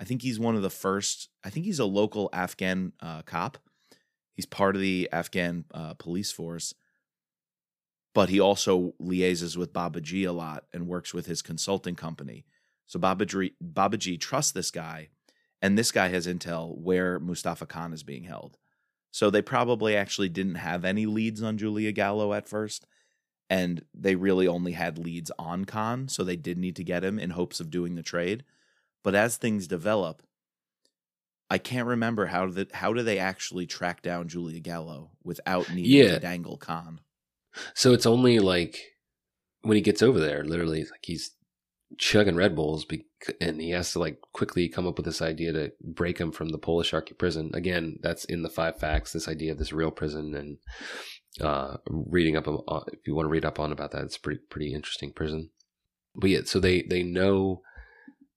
I think he's one of the first. I think he's a local Afghan uh, cop. He's part of the Afghan uh, police force, but he also liaises with Babaji a lot and works with his consulting company. So Babaji, Babaji trusts this guy, and this guy has intel where Mustafa Khan is being held. So they probably actually didn't have any leads on Julia Gallo at first, and they really only had leads on Khan, so they did need to get him in hopes of doing the trade. But as things develop, I can't remember how the, how do they actually track down Julia Gallo without needing Yeah. to dangle Khan. So it's only like when he gets over there, literally, like he's chugging Red Bulls, bec- and he has to like quickly come up with this idea to break him from the Pul-e-Charkhi prison. Again, that's in the five facts. This idea of this real prison, and uh, reading up on if you want to read up on about that, it's pretty pretty interesting prison. But yeah, so they they know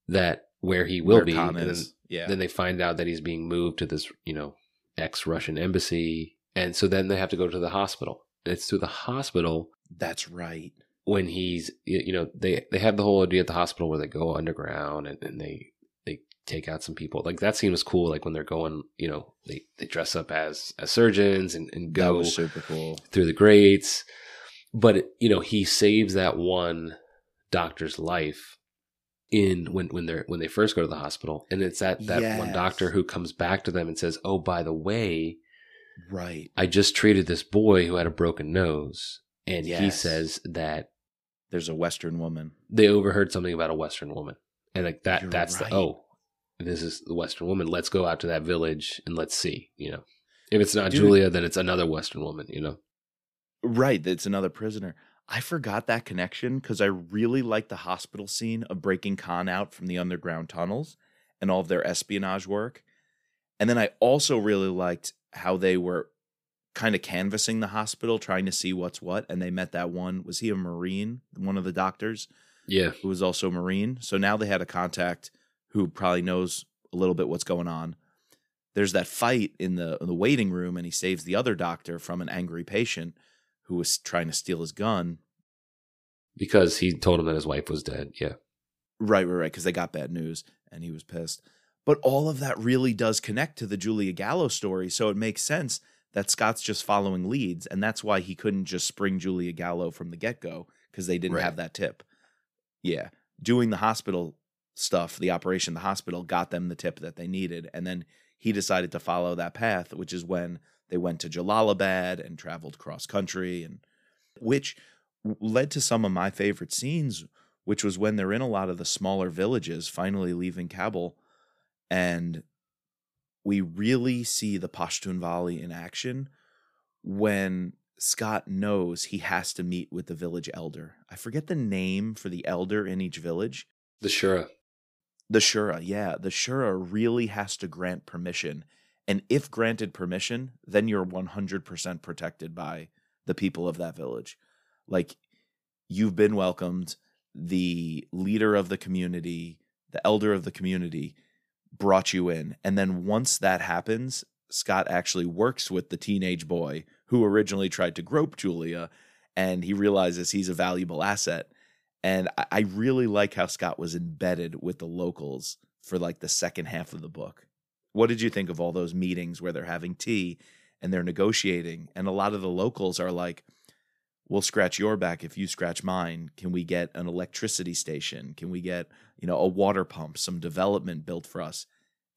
that where he will Where be, and then, yeah. then they find out that he's being moved to this you know ex Russian embassy, and so then they have to go to the hospital. And it's to the hospital That's right. When he's you know they they have the whole idea at the hospital where they go underground and, and they they take out some people. Like that scene was cool like when they're going you know they they dress up as as surgeons and, and go super cool. through the grates but you know he saves that one doctor's life in when when they're when they first go to the hospital. And it's that that one doctor who comes back to them and says oh by the way Right. i just treated this boy who had a broken nose. And he says that There's a Western woman. they overheard something about a Western woman, and like that You're that's right. the oh, this is the Western woman. Let's go out to that village and let's see. You know, if it's not Dude. Julia, then it's another Western woman. You know, Right, it's another prisoner. I forgot that connection because I really like the hospital scene of breaking Khan out from the underground tunnels and all of their espionage work. And then I also really liked how they were kind of canvassing the hospital, trying to see what's what. And they met that one. Was he a Marine? One of the doctors yeah, who was also Marine. So now they had a contact who probably knows a little bit what's going on. There's that fight in the in the waiting room, and he saves the other doctor from an angry patient who was trying to steal his gun. because he told him that his wife was dead. Yeah, Right, right, right. Because they got bad news, and he was pissed. But all of that really does connect to the Julia Gallo story, so it makes sense that Scot's just following leads, and that's why he couldn't just spring Julia Gallo from the get go because they didn't Right. have that tip. Yeah, doing the hospital stuff, the operation, the hospital got them the tip that they needed, and then he decided to follow that path, which is when they went to Jalalabad and traveled cross country, and which led to some of my favorite scenes, which was when they're in a lot of the smaller villages, finally leaving Kabul, and we really see the Pashtunwali in action when Scot knows he has to meet with the village elder. I forget the name for the elder in each village. the Shura. The Shura, yeah. The Shura really has to grant permission. And if granted permission, then you're 100% protected by the people of that village. Like, you've been welcomed. the leader of the community, the elder of the community, brought you in. And then once that happens, Scot actually works with the teenage boy who originally tried to grope Julia and he realizes he's a valuable asset. And I, I really like how Scot was embedded with the locals for like the second half of the book. What did you think of all those meetings where they're having tea and they're negotiating? And a lot of the locals are like, we'll scratch your back if you scratch mine. Can we get an electricity station? Can we get, you know, a water pump, some development built for us?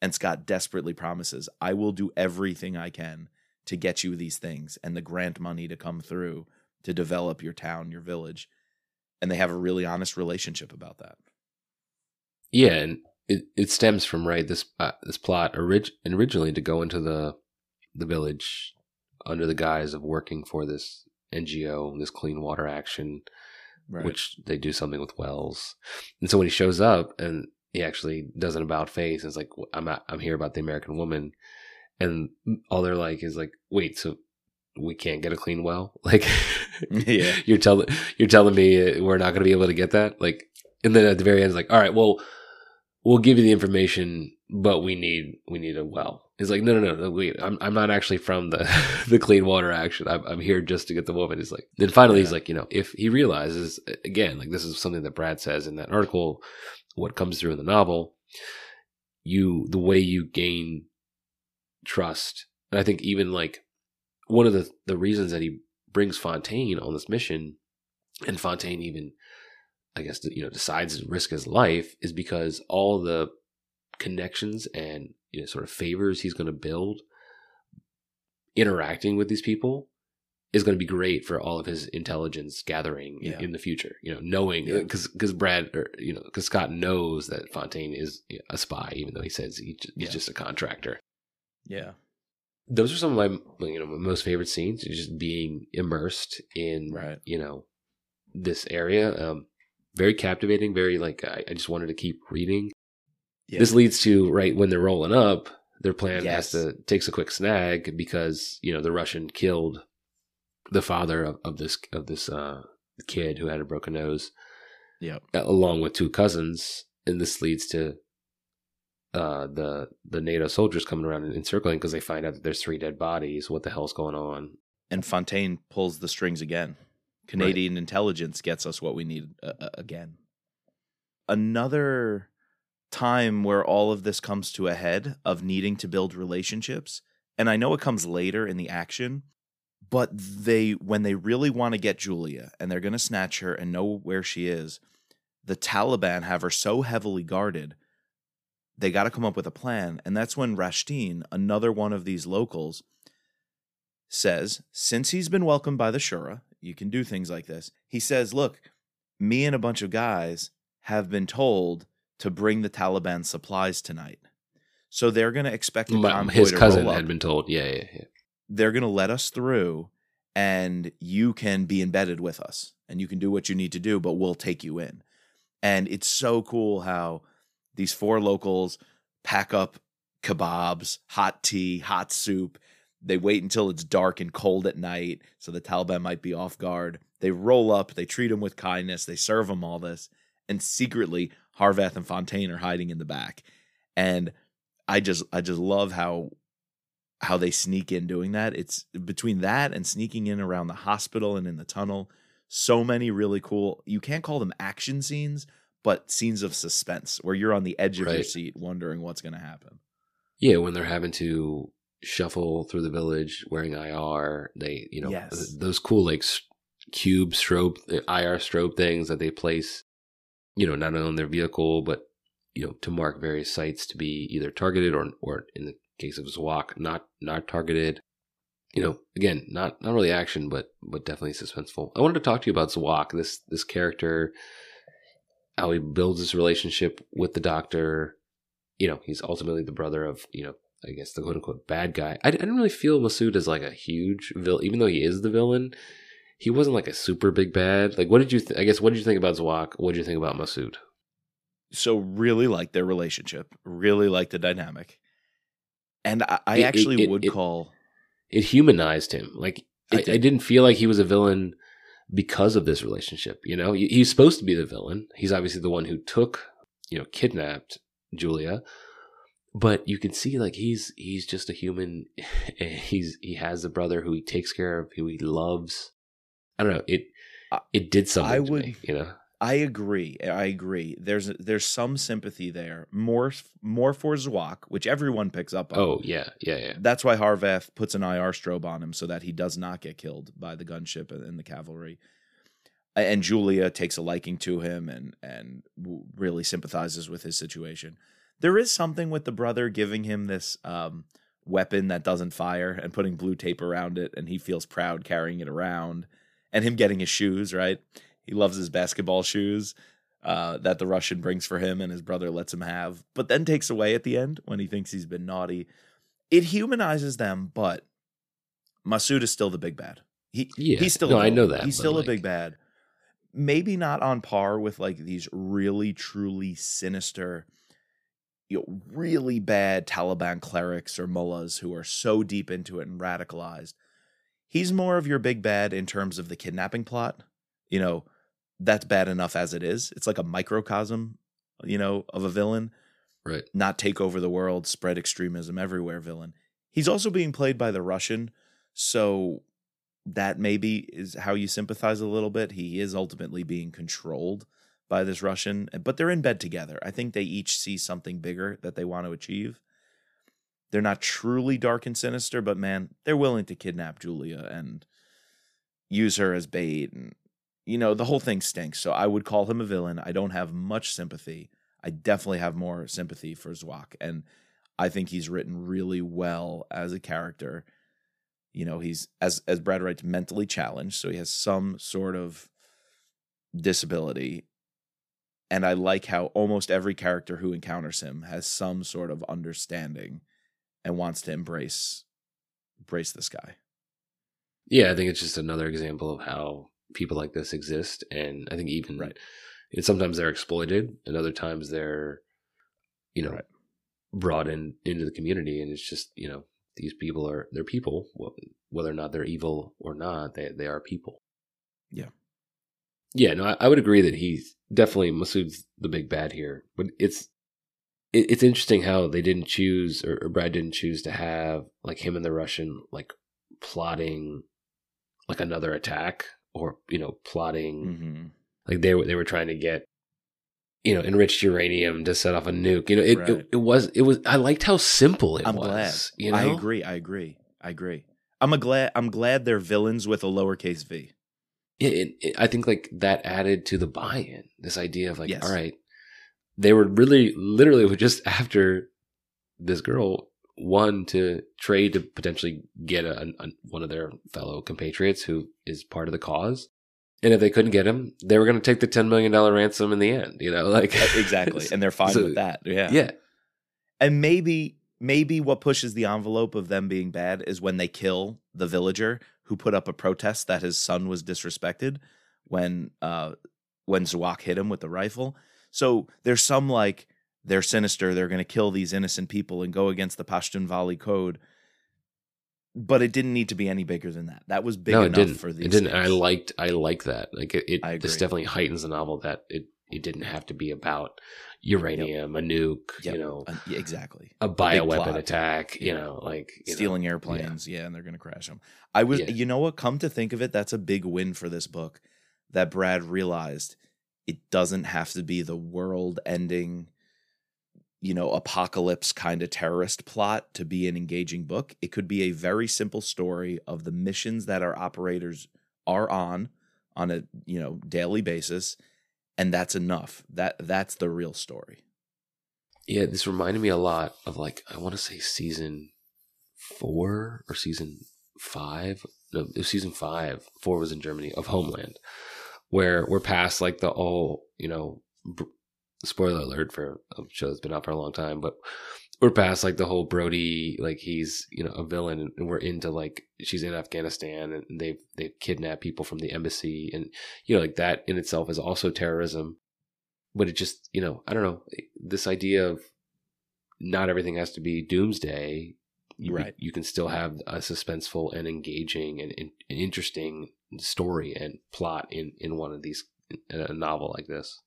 And Scot desperately promises, I will do everything I can to get you these things and the grant money to come through to develop your town, your village. And they have a really honest relationship about that. Yeah, and it, it stems from right this uh, this plot orig- originally to go into the the village under the guise of working for this NGO, this clean water action, right. which they do something with wells. And so when he shows up and he actually does an about face, and it's like I'm at, I'm here about the American woman, and all they're like is like, wait, so we can't get a clean well? Like, yeah, you're telling you're telling me we're not going to be able to get that? Like, and then at the very end, it's like, all right, well, we'll give you the information, but we need we need a well. He's like, no, no, no, no wait, I'm I'm not actually from the the clean water action. I'm I'm here just to get the woman. He's like, then finally, yeah. he's like, you know, if he realizes again, like this is something that Brad says in that article, what comes through in the novel, you the way you gain trust, and I think even like one of the the reasons that he brings Fontaine on this mission, and Fontaine even, I guess, you know, decides to risk his life is because all the connections and you know, sort of favors he's going to build interacting with these people is going to be great for all of his intelligence gathering yeah. in, the future. You know, knowing because yeah. because Brad or you know because Scot knows that Fontaine is a spy, even though he says he, he's yeah. just a contractor. Yeah, those are some of my you know my most favorite scenes. Just being immersed in right. you know this area. Um, very captivating. Very like I, I just wanted to keep reading. Yeah. This leads to right when they're rolling up, their plan yes. has to takes a quick snag because you know the Russian killed the father of, of this of this uh, kid who had a broken nose. Yeah, along with two cousins, and this leads to uh, the the NATO soldiers coming around and encircling because they find out that there's three dead bodies. What the hell's going on? And Fontaine pulls the strings again. Canadian right. intelligence gets us what we need uh, uh again. Another time where all of this comes to a head of needing to build relationships. And I know it comes later in the action, but they when they really want to get Julia and they're going to snatch her and know where she is, the Taliban have her so heavily guarded. They got to come up with a plan, and that's when Rashteen, another one of these locals, says, since he's been welcomed by the Shura, you can do things like this. He says, "Look, me and a bunch of guys have been told to bring the Taliban supplies tonight. So they're going to expect a convoy His cousin had been told. Yeah, yeah, yeah. They're going to let us through, and you can be embedded with us, and you can do what you need to do, but we'll take you in. And it's so cool how these four locals pack up kebabs, hot tea, hot soup. They wait until it's dark and cold at night, so the Taliban might be off guard. They roll up, they treat them with kindness, they serve them all this, and secretly Harvath and Fontaine are hiding in the back. And I just I just love how how they sneak in doing that. It's between that and sneaking in around the hospital and in the tunnel. So many really cool. You can't call them action scenes, but scenes of suspense where you're on the edge of right. your seat wondering what's going to happen. Yeah, when they're having to shuffle through the village wearing IR, they, you know, yes. those cool like cube strobe uh, IR strobe things that they place you know, not only on their vehicle, but you know, to mark various sites to be either targeted or, or in the case of Zawak, not not targeted. You know, again, not not really action, but but definitely suspenseful. I wanted to talk to you about Zawak, this this character, how he builds this relationship with the doctor. You know, he's ultimately the brother of you know, I guess the quote unquote bad guy. I, I didn't really feel Masood as like a huge villain, even though he is the villain he wasn't like a super big bad. Like, what did you? Th- I guess what did you think about Zawak? What did you think about Masood? So really like their relationship. Really like the dynamic, and I, I it, actually it, would it, call it humanized him. Like I, I, didn't feel like he was a villain because of this relationship. You know, He- he's supposed to be the villain. He's obviously the one who took, you know, kidnapped Julia. But you can see like he's he's just a human. he's he has a brother who he takes care of, who he loves. I don't know. It it did something I to would- me, you know. I agree. I agree. There's there's some sympathy there, more more for Zwak, which everyone picks up on. Oh yeah, yeah, yeah. That's why Harvath puts an IR strobe on him so that he does not get killed by the gunship and the cavalry. And Julia takes a liking to him and and really sympathizes with his situation. There is something with the brother giving him this um, weapon that doesn't fire and putting blue tape around it, and he feels proud carrying it around, and him getting his shoes right. He loves his basketball shoes uh, that the Russian brings for him, and his brother lets him have, but then takes away at the end when he thinks he's been naughty it humanizes them, but Masood is still the big bad. He Yeah. he's still No, a I know that, He's still like- a big bad. Maybe not on par with like these really truly sinister, you know, really bad Taliban clerics or mullahs who are so deep into it and radicalized. He's more of your big bad in terms of the kidnapping plot. You know, that's bad enough as it is. It's like a microcosm, you know, of a villain Right. not take over the world, spread extremism everywhere villain. He's also being played by the Russian, so that maybe is how you sympathize a little bit. He is ultimately being controlled by this Russian, but they're in bed together. I think they each see something bigger that they want to achieve. They're not truly dark and sinister, but man, they're willing to kidnap Julia and use her as bait and you know, the whole thing stinks. So I would call him a villain. I don't have much sympathy. I definitely have more sympathy for Zwak, and I think he's written really well as a character. You know, he's as as Brad writes, mentally challenged, so he has some sort of disability. And I like how almost every character who encounters him has some sort of understanding and wants to embrace embrace this guy. Yeah, I think it's just another example of how people like this exist, and I think even Right. and sometimes they're exploited, and other times they're, you know, Right. brought in into the community, and it's just you know these people are they're people, whether or not they're evil or not, they they are people. Yeah. Yeah. No, I, I would agree that he's definitely Masood's the big bad here, but it's it, it's interesting how they didn't choose or, or Brad didn't choose to have like him and the Russian like plotting like another attack or you know plotting Mm-hmm. like they were they were trying to get you know enriched uranium to set off a nuke you know it Right. it, it was it was i liked how simple it I'm was glad. you know I agree. I agree. I agree. I'm a glad. I'm glad they're villains with a lowercase v. Yeah, it, it, i think like that added to the buy-in this idea of like Yes. all right they were really literally just after this girl one to trade to potentially get a, a, one of their fellow compatriots who is part of the cause and if they couldn't get him they were going to take the 10 million dollar ransom in the end you know like uh, exactly, and they're fine So, with that. Yeah. yeah And maybe maybe what pushes the envelope of them being bad is when they kill the villager who put up a protest that his son was disrespected when uh when Zawak hit him with the rifle. So there's some like they're sinister, they're going to kill these innocent people and go against the Pashtunwali code. But it didn't need to be any bigger than that. That was big no, enough didn't. for these. It didn't. I liked. I like that. Like it. it this definitely heightens the novel that it. It didn't have to be about uranium, a nuke, Yep. you know, Uh, yeah, exactly. a bioweapon attack, you know, like you know. stealing airplanes. Yeah. and they're going to crash them. I was, Yeah. you know what? Come to think of it, that's a big win for this book that Brad realized it doesn't have to be the world ending, you know, apocalypse kind of terrorist plot to be an engaging book. It could be a very simple story of the missions that our operators are on on a, you know, daily basis. And that's enough. That that's the real story. Yeah, this reminded me a lot of like I want to say season four or season five. No, it was season five. Four was in Germany of Homeland, where we're past like the all you know. Br- spoiler alert for a show that's been out for a long time, but we're past like the whole Brody, like he's you know a villain, and we're into like she's in Afghanistan and they've they've kidnapped people from the embassy, and you know like that in itself is also terrorism. But it just you know I don't know eh, this idea of not everything has to be doomsday. you, Right. you can still have a suspenseful and engaging and, and interesting story and plot in in one of these in a novel like this.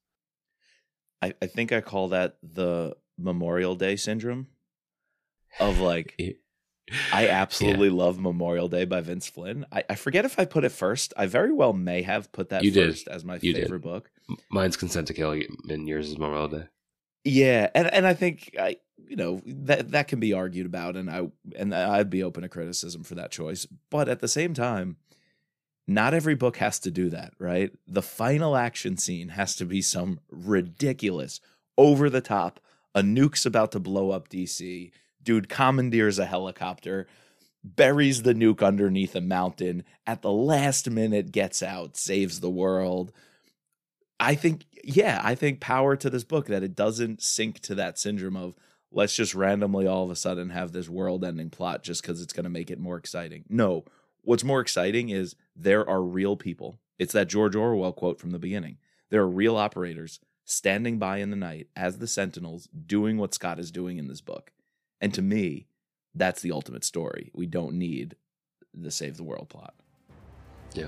I, I think I call that the Memorial Day syndrome of like I absolutely love Memorial Day by Vince Flynn. I, I forget if I put it first. I very well may have put that You did. as my You did. favorite book. Mine's Consent to Kill, and yours is Memorial Day. Yeah, and and I think I you know that that can be argued about, and I and I'd be open to criticism for that choice. But at the same time, not every book has to do that, right? The final action scene has to be some ridiculous, over the top. A nuke's about to blow up DC. Dude commandeers a helicopter, buries the nuke underneath a mountain. At the last minute, gets out, saves the world. I think, yeah, I think power to this book that it doesn't sink to that syndrome of let's just randomly all of a sudden have this world ending plot just because it's going to make it more exciting. No, what's more exciting is there are real people. It's that George Orwell quote from the beginning. There are real operators standing by in the night as the sentinels doing what Scot is doing in this book. And to me, that's the ultimate story. We don't need the save the world plot. Yeah.